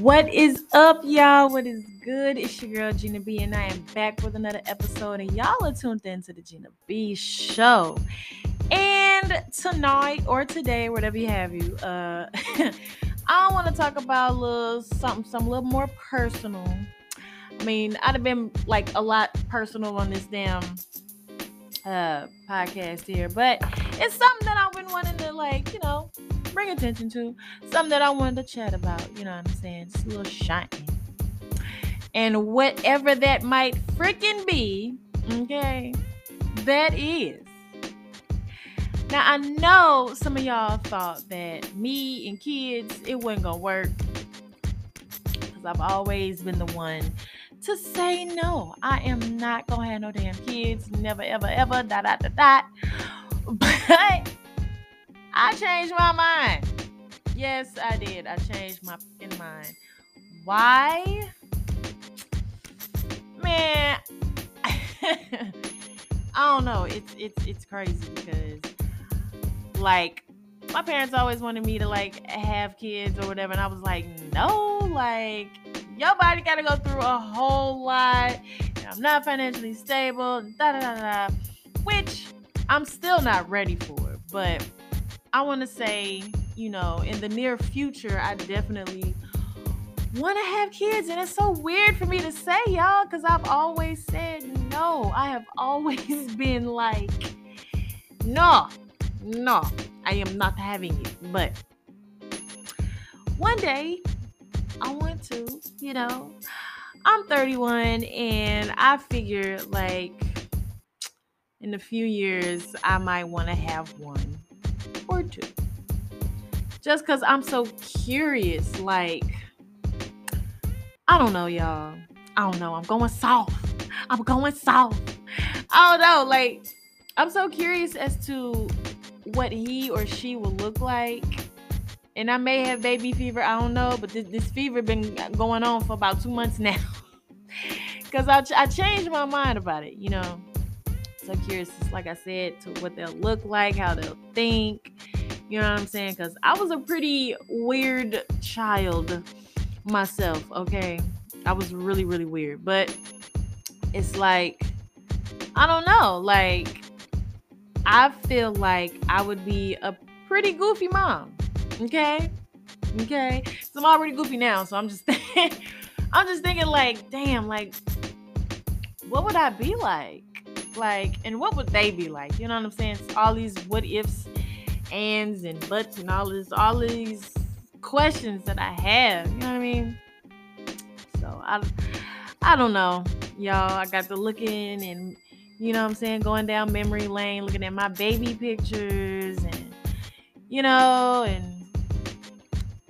What is up, y'all? What is good? It's your girl Gina B, and I am back with another episode. And y'all are tuned into the Gina B Show. And tonight or today, whatever you have you, uh, I want to talk about a little something, some little more personal. I mean, I'd have been like a lot personal on this damn uh podcast here, but it's something that I've been wanting to like, you know, bring attention to. Something that I wanted to chat about, you know what I'm saying? Just a little shiny. And whatever that might freaking be, okay, that is. Now I know some of y'all thought that me and kids, it wasn't gonna work. Cause I've always been the one to say no. I am not gonna have no damn kids. Never, ever, ever. Dot dot dot dot. But I changed my mind. Yes, I did. I changed my fucking mind. Why? Man, I don't know. It's it's it's crazy because like my parents always wanted me to like have kids or whatever, and I was like, no, like your body got to go through a whole lot. I'm not financially stable, da da da da, which I'm still not ready for. But I want to say, you know, in the near future, I definitely want to have kids. And it's so weird for me to say, y'all, because I've always said no. I have always been like, no, no, I am not having it. But one day, I want to, you know. I'm 31 and I figure like in a few years I might want to have one or two. Just because I'm so curious, like, I don't know, y'all. I don't know. I'm going soft. I'm going soft. I don't know. Like, I'm so curious as to what he or she will look like. And I may have baby fever. I don't know. But this, this fever been going on for about two months now. Because I, I changed my mind about it, you know so curious, like I said, to what they'll look like, how they'll think. You know what I'm saying? Because I was a pretty weird child myself, okay? I was really, really weird. But it's like, I don't know. Like, I feel like I would be a pretty goofy mom, okay? Okay? So I'm already goofy now, so I'm just I'm just thinking like, damn, like what would I be like? Like, and what would they be like? You know what I'm saying? It's all these what ifs, ands, and buts, and all this, all these questions that I have. You know what I mean? So I, I don't know, y'all. I got to looking and you know what I'm saying, going down memory lane, looking at my baby pictures, and you know, and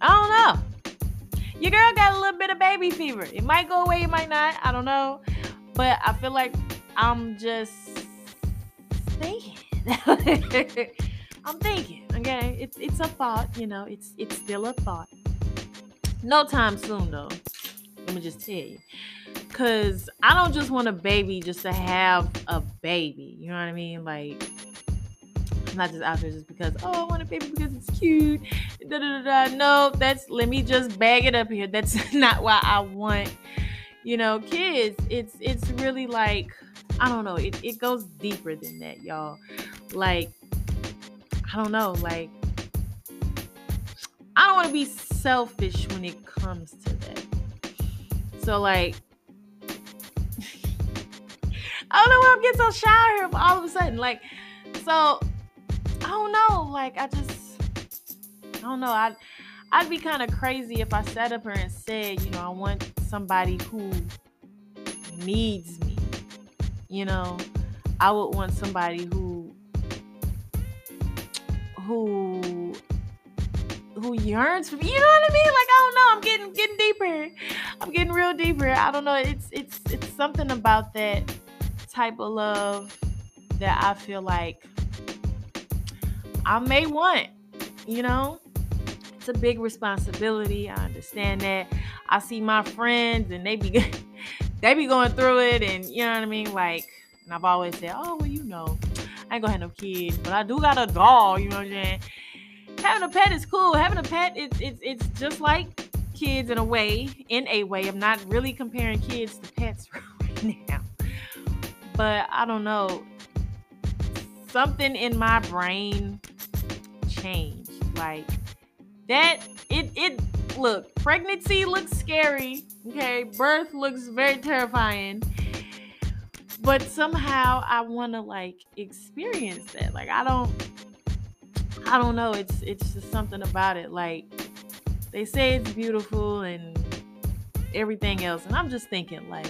I don't know. Your girl got a little bit of baby fever. It might go away, it might not. I don't know. But I feel like I'm just thinking. I'm thinking, okay? It's it's a thought, you know, it's it's still a thought. No time soon though. Let me just tell you. Cause I don't just want a baby just to have a baby. You know what I mean? Like I'm not just out there just because, oh, I want a baby because it's cute. Da, da, da, da. No, that's let me just bag it up here. That's not why I want, you know, kids. It's it's really like I don't know. It, it goes deeper than that, y'all. Like, I don't know. Like, I don't want to be selfish when it comes to that. So, like, I don't know why I'm getting so shy here all of a sudden. Like, so I don't know. Like, I just, I don't know. I, I'd be kind of crazy if I sat up here and said, you know, I want somebody who needs you know, I would want somebody who who who yearns for me. You know what I mean? Like I don't know. I'm getting getting deeper. I'm getting real deeper. I don't know. It's it's it's something about that type of love that I feel like I may want. You know, it's a big responsibility. I understand that. I see my friends and they be they be going through it, and you know what I mean. Like, and I've always said, oh well, you know, I ain't gonna have no kids, but I do got a dog. You know what I'm saying? Having a pet is cool. Having a pet, it's it's just like kids in a way, in a way. I'm not really comparing kids to pets right now. But I don't know. Something in my brain changed. Like that it it look, pregnancy looks scary. Okay, birth looks very terrifying. But somehow I want to like experience that. Like I don't I don't know, it's it's just something about it like they say it's beautiful and everything else. And I'm just thinking, like,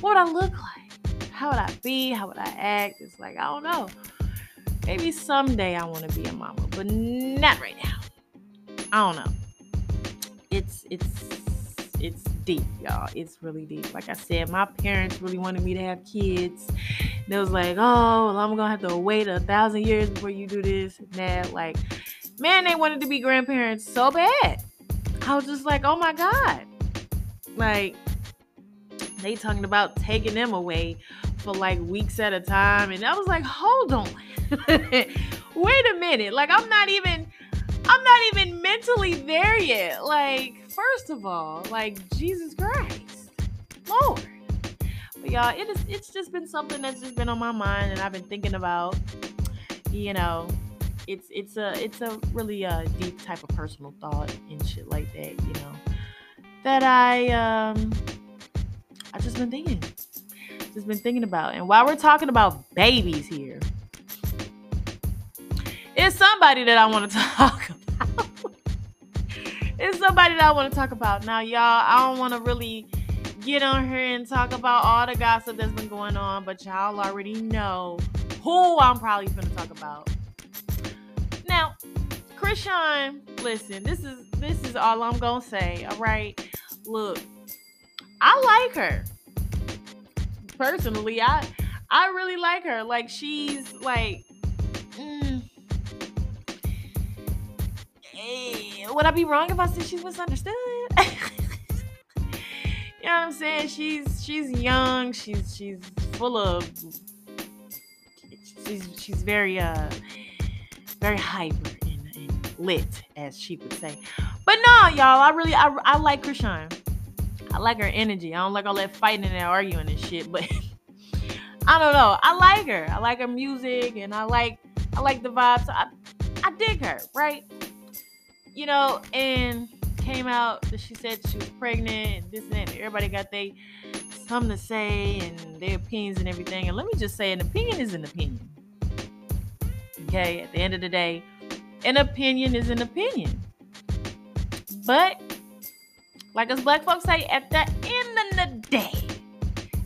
what would I look like? How would I be? How would I act? It's like, I don't know. Maybe someday I want to be a mama, but not right now. I don't know. It's it's it's deep, y'all. It's really deep. Like I said, my parents really wanted me to have kids. They was like, oh, well, I'm gonna have to wait a thousand years before you do this and that. Like, man, they wanted to be grandparents so bad. I was just like, oh my God. Like, they talking about taking them away for like weeks at a time. And I was like, hold on. Wait a minute. Like, I'm not even, I'm not even mentally there yet. Like, first of all, like, Jesus Christ. Lord. But y'all, it is it's just been something that's just been on my mind and I've been thinking about, you know, it's it's a it's a really uh, deep type of personal thought and shit like that, you know, that I um I just been thinking, just been thinking about. And while we're talking about babies here, it's somebody that I want to talk about. it's somebody that I want to talk about. Now, y'all, I don't want to really get on here and talk about all the gossip that's been going on, but y'all already know who I'm probably going to talk about. Now, Chrisean, listen, this is this is all I'm gonna say. All right, look, I like her personally. I I really like her. Like she's like, mm, would I be wrong if I said she's misunderstood? you know what I'm saying? She's she's young. She's she's full of. She's she's very uh very hyper and, and, lit, as she would say. But no, y'all, I really I, I like Chrisean. I like her energy. I don't like all that fighting and arguing and shit, but I don't know. I like her. I like her music and I like I like the vibes. I I dig her, right? You know, and came out that she said she was pregnant and this and that. And everybody got they something to say and their opinions and everything. And let me just say, an opinion is an opinion. Okay, at the end of the day, an opinion is an opinion. But, like us black folks say, at the end of the day,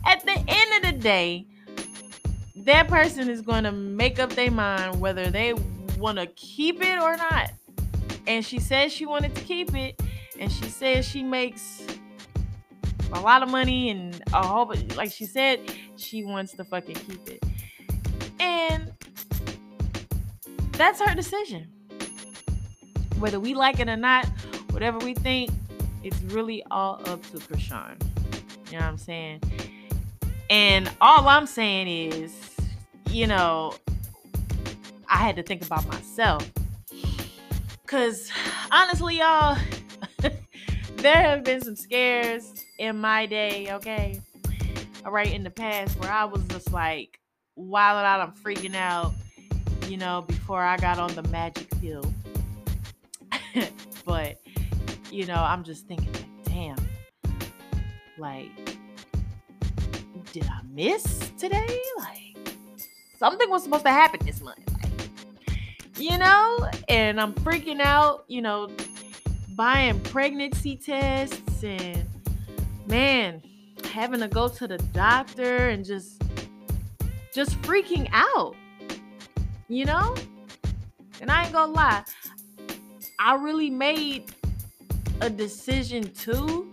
at the end of the day, that person is going to make up their mind whether they want to keep it or not. And she says she wanted to keep it, and she says she makes a lot of money and a whole like she said she wants to fucking keep it. And that's her decision. Whether we like it or not, whatever we think, it's really all up to Chrisean. You know what I'm saying? And all I'm saying is, you know, I had to think about myself. Cause honestly, y'all, there have been some scares in my day, okay? All right, in the past where I was just like wilding out, I'm freaking out you know, before I got on the magic pill. but, you know, I'm just thinking, like, damn, like, did I miss today? Like, something was supposed to happen this month. Like, you know, and I'm freaking out, you know, buying pregnancy tests and, man, having to go to the doctor and just, just freaking out you know? And I ain't gonna lie, I really made a decision too.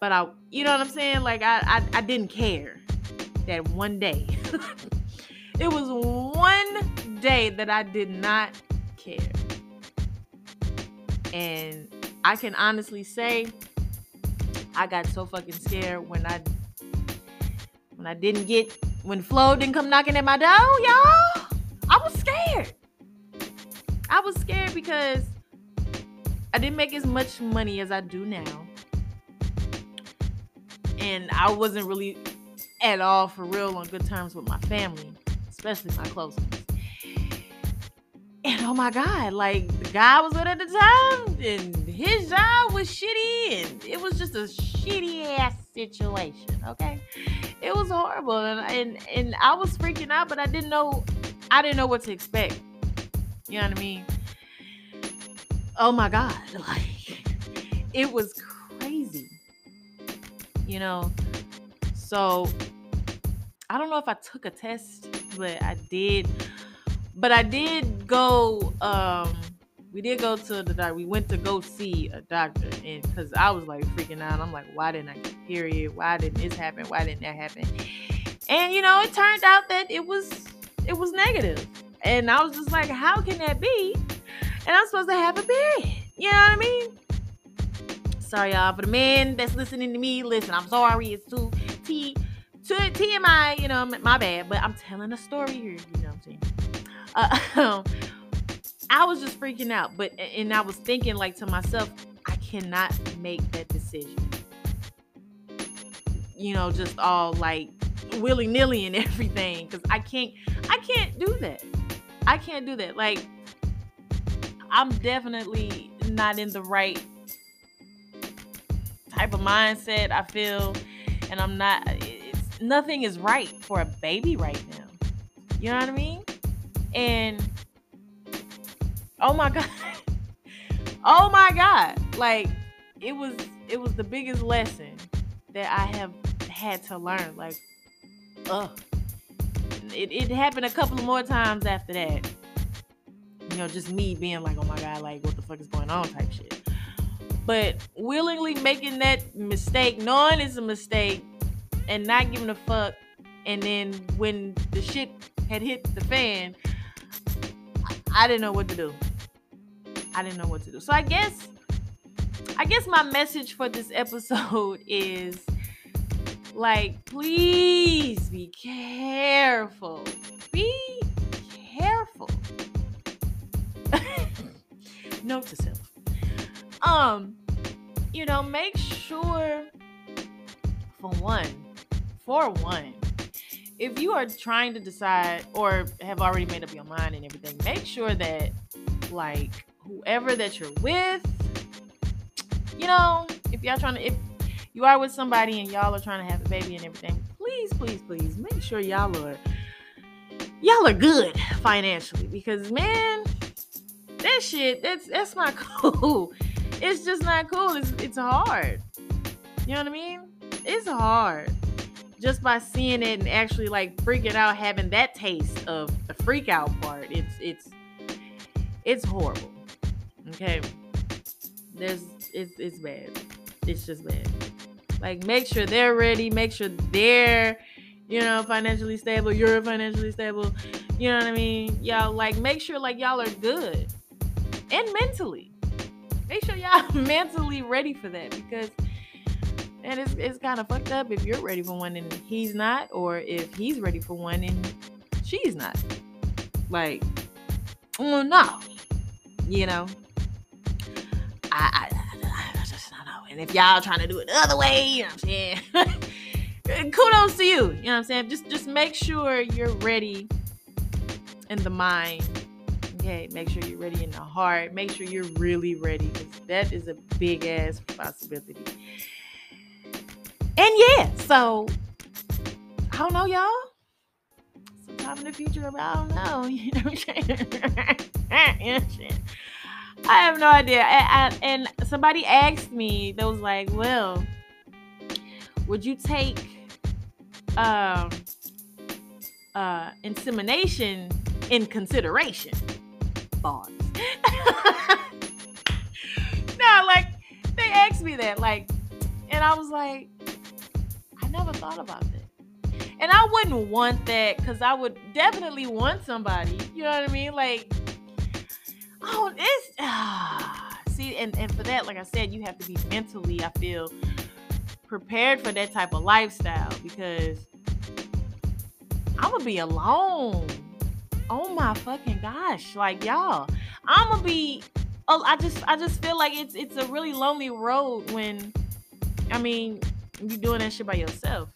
But I, you know what I'm saying? Like I, I, I didn't care that one day. it was one day that I did not care. And I can honestly say I got so fucking scared when I when I didn't get when Flo didn't come knocking at my door, y'all, I was scared. I was scared because I didn't make as much money as I do now. And I wasn't really at all for real on good terms with my family, especially my close ones. And oh my God, like the guy was with at the time, and his job was shitty, and it was just a shitty ass situation. Okay, it was horrible, and and, and I was freaking out, but I didn't know, I didn't know what to expect. You know what I mean? Oh my God, like it was crazy. You know, so I don't know if I took a test, but I did. But I did go. Um, we did go to the doctor. We went to go see a doctor, and because I was like freaking out, I'm like, why didn't I get period? Why didn't this happen? Why didn't that happen? And you know, it turned out that it was it was negative, and I was just like, how can that be? And I'm supposed to have a period. You know what I mean? Sorry, y'all. For the men that's listening to me, listen, I'm sorry. It's too T to TMI, you know, my bad. But I'm telling a story here. You know what I'm saying? Uh, I was just freaking out, but and I was thinking like to myself, I cannot make that decision. You know, just all like willy nilly and everything, because I can't, I can't do that. I can't do that. Like, I'm definitely not in the right type of mindset. I feel, and I'm not. It's nothing is right for a baby right now. You know what I mean? And oh my god. Oh my god. Like it was it was the biggest lesson that i have had to learn. Like ugh. It, it happened a couple more times after that. You know just me being like oh my god like what the fuck is going on type shit. But willingly making that mistake knowing it's a mistake and not giving a fuck and then when the shit had hit the fan I didn't know what to do. I didn't know what to do. So I guess I guess my message for this episode is like please be careful. Be careful. Note to self. Um, you know, make sure for one, for one, if you are trying to decide or have already made up your mind and everything, make sure that like whoever that you're with, you know, if y'all trying to if you are with somebody and y'all are trying to have a baby and everything, please, please, please make sure y'all are y'all are good financially because man, that shit that's that's not cool. It's just not cool. It's it's hard. You know what I mean? It's hard just by seeing it and actually like freaking out, having that taste of the freak out part, it's it's it's horrible. Okay, there's it's it's bad. It's just bad. Like make sure they're ready. Make sure they're you know financially stable. You're financially stable. You know what I mean? Y'all like make sure like y'all are good and mentally. Make sure y'all mentally ready for that because and it's, it's kind of fucked up if you're ready for one and he's not, or if he's ready for one and she's not. Like, well, no, you know. I, I, I just don't know. And if y'all trying to do it the other way, you know what I'm saying? Kudos to you. You know what I'm saying? Just just make sure you're ready in the mind. Okay, make sure you're ready in the heart. Make sure you're really ready because that is a big ass responsibility. And yeah, so I don't know, y'all. Sometime in the future, I don't know. I have no idea. And, and somebody asked me, they was like, well, would you take um, uh, insemination in consideration? Bars. no, like, they asked me that. Like, and I was like, never thought about that. And I wouldn't want that because I would definitely want somebody. You know what I mean? Like, oh, it's ah, see, and, and for that, like I said, you have to be mentally, I feel, prepared for that type of lifestyle because I'm gonna be alone. Oh my fucking gosh. Like y'all, I'm gonna be oh, I just I just feel like it's it's a really lonely road when I mean you doing that shit by yourself.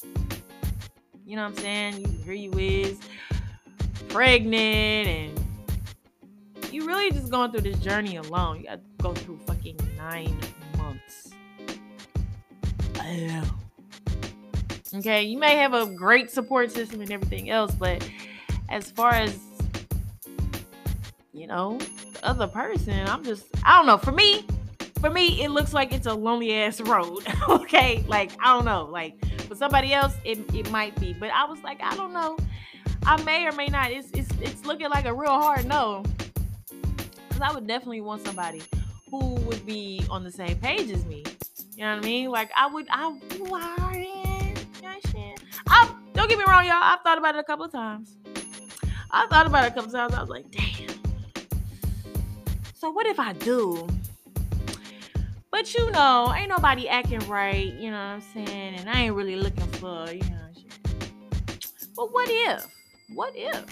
You know what I'm saying? You, here you is pregnant and you really just going through this journey alone. You gotta go through fucking nine months. Okay, you may have a great support system and everything else, but as far as you know, the other person, I'm just I don't know. For me, for me, it looks like it's a lonely ass road. okay, like I don't know. Like for somebody else, it it might be, but I was like, I don't know. I may or may not. It's it's it's looking like a real hard no. Cause I would definitely want somebody who would be on the same page as me. You know what I mean? Like I would I I don't get me wrong, y'all. I've thought about it a couple of times. I thought about it a couple of times. I was like, damn. So what if I do? But you know, ain't nobody acting right, you know what I'm saying? And I ain't really looking for, you know, shit. But what if? What if?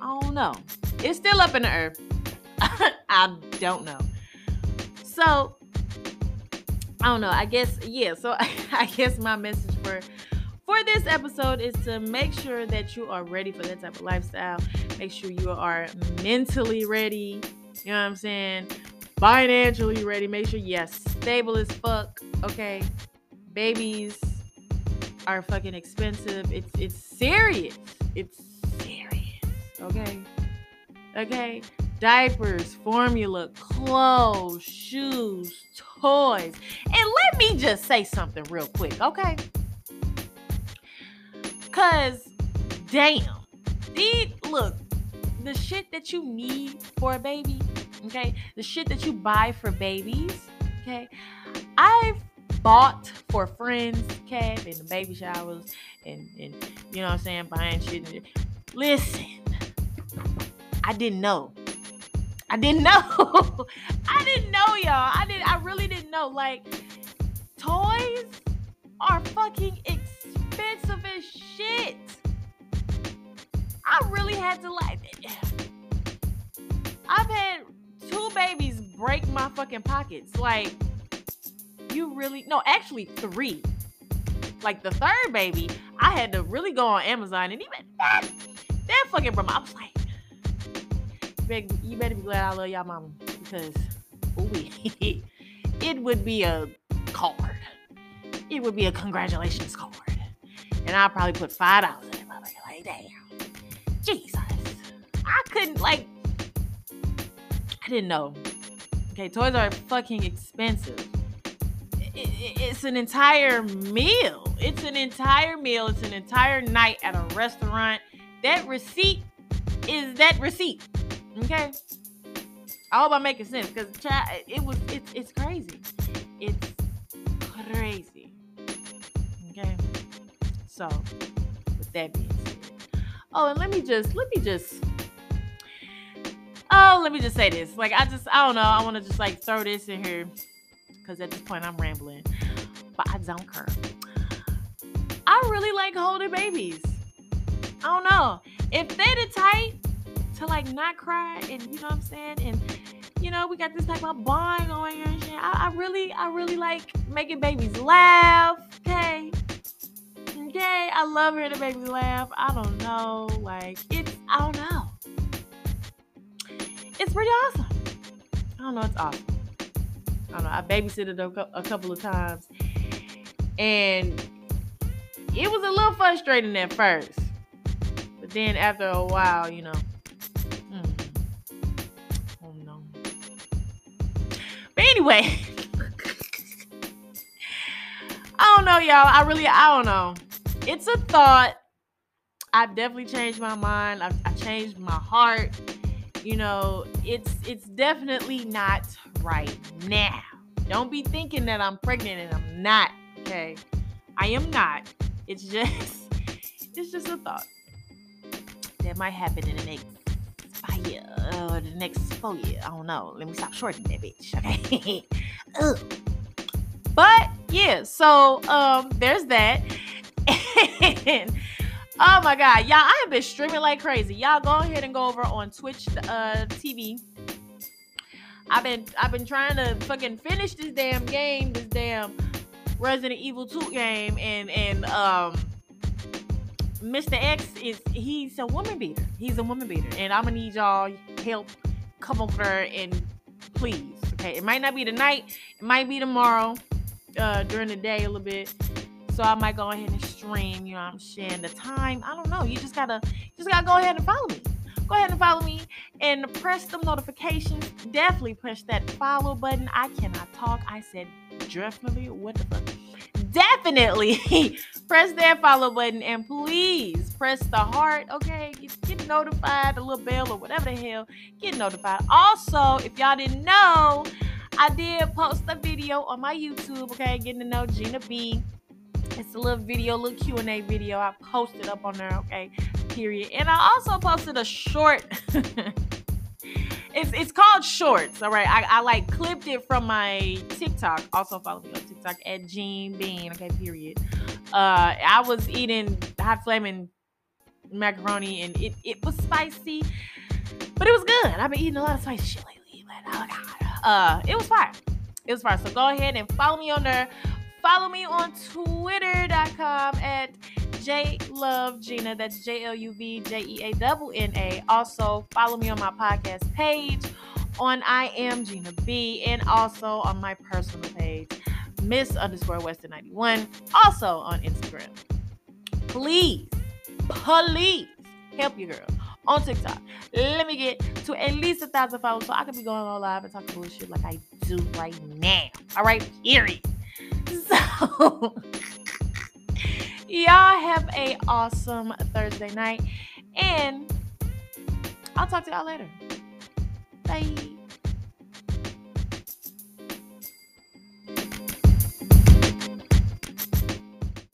I don't know. It's still up in the earth. I don't know. So I don't know. I guess yeah. So I guess my message for for this episode is to make sure that you are ready for that type of lifestyle. Make sure you are mentally ready. You know what I'm saying? Financially ready. Make sure yes, stable as fuck. Okay. Babies are fucking expensive. It's it's serious. It's serious. Okay. Okay diapers, formula, clothes, shoes, toys. And let me just say something real quick, okay? Cause damn, these look, the shit that you need for a baby, okay? The shit that you buy for babies, okay? I've bought for friends, okay, in the baby showers and, and you know what I'm saying, buying shit. Listen, I didn't know I didn't know. I didn't know, y'all. I didn't. I really didn't know. Like, toys are fucking expensive as shit. I really had to like. It. I've had two babies break my fucking pockets. Like, you really no, actually three. Like the third baby, I had to really go on Amazon and even that that fucking bro. I was like, you better be glad I love y'all mama because ooh, it would be a card. It would be a congratulations card. And I'll probably put five dollars in it. Like, damn. Jesus. I couldn't like didn't know. Okay, toys are fucking expensive. it's an entire meal. It's an entire meal. It's an entire night at a restaurant. That receipt is that receipt. Okay. I hope I'm making sense because it was it's it's crazy. It's crazy. Okay. So with that being said. Oh, and let me just let me just oh, let me just say this. Like I just I don't know, I want to just like throw this in here because at this point I'm rambling. But I don't care. I really like holding babies. I don't know. If they're the type to like not cry and you know what I'm saying? And you know, we got this type of bond going on and shit. I, I really, I really like making babies laugh. Okay. Okay. I love hearing the babies laugh. I don't know. Like it's I don't know. It's pretty awesome. I don't know, it's awesome. I don't know. I babysitted a, a couple of times and it was a little frustrating at first. But then after a while, you know, hmm. oh, But anyway, I don't know, y'all. I really, I don't know. It's a thought. I've definitely changed my mind. I've, I changed my heart. You know, it's it's definitely not right now. Don't be thinking that I'm pregnant and I'm not. Okay, I am not. It's just it's just a thought that might happen in the next five years uh, the next four years. I don't know. Let me stop shorting that bitch. Okay. but yeah, so um, there's that. and, oh my god, y'all! I have been streaming like crazy. Y'all go ahead and go over on Twitch uh, TV. I've been I've been trying to fucking finish this damn game, this damn Resident Evil 2 game, and and um Mr. X is he's a woman beater. He's a woman beater. And I'm gonna need y'all help come over and please. Okay. It might not be tonight, it might be tomorrow, uh, during the day a little bit. So I might go ahead and stream, you know I'm sharing The time, I don't know. You just gotta just gotta go ahead and follow me. Go ahead and follow me and press the notifications. Definitely press that follow button. I cannot talk. I said definitely. What the fuck? Definitely press that follow button and please press the heart. Okay, get, get notified, the little bell or whatever the hell. Get notified. Also, if y'all didn't know, I did post a video on my YouTube. Okay, getting to know Gina B. It's a little video, little Q and A video. I posted up on there. Okay, period. And I also posted a short. it's it's called shorts. All right, I, I like clipped it from my TikTok. Also follow me on TikTok at Jean Bean. Okay, period. Uh, I was eating hot flaming macaroni and it it was spicy, but it was good. I've been eating a lot of spicy shit lately. But oh god, uh, it was fire. It was fire. So go ahead and follow me on there. Follow me on Twitter.com at J Love Gina. That's J L U V J E A N A. Also, follow me on my podcast page on I am Gina B and also on my personal page, Miss underscore Western 91, also on Instagram. Please, please help your girl on TikTok. Let me get to at least a thousand followers so I can be going on live and talking bullshit like I do right now. All right, period. So y'all have a awesome Thursday night, and I'll talk to y'all later. Bye.